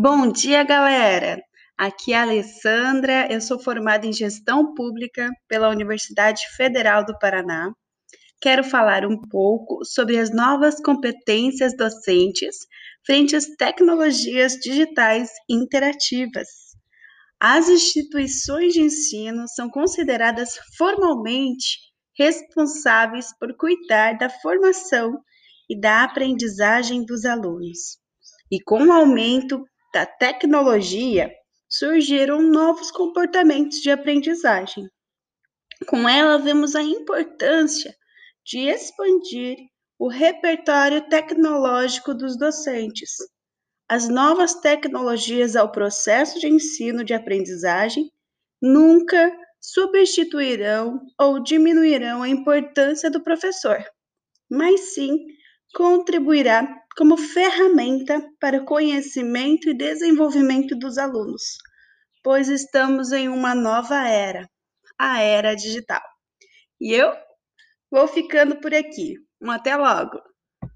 Bom dia, galera! Aqui é a Alessandra, eu sou formada em Gestão Pública pela Universidade Federal do Paraná. Quero falar um pouco sobre as novas competências docentes frente às tecnologias digitais interativas. As instituições de ensino são consideradas formalmente responsáveis por cuidar da formação e da aprendizagem dos alunos. E com o aumento da tecnologia, surgiram novos comportamentos de aprendizagem. Com ela, vemos a importância de expandir o repertório tecnológico dos docentes. As novas tecnologias ao processo de ensino de aprendizagem nunca substituirão ou diminuirão a importância do professor, mas sim contribuirá como ferramenta para o conhecimento e desenvolvimento dos alunos, pois estamos em uma nova era, a era digital. E eu vou ficando por aqui. Um até logo!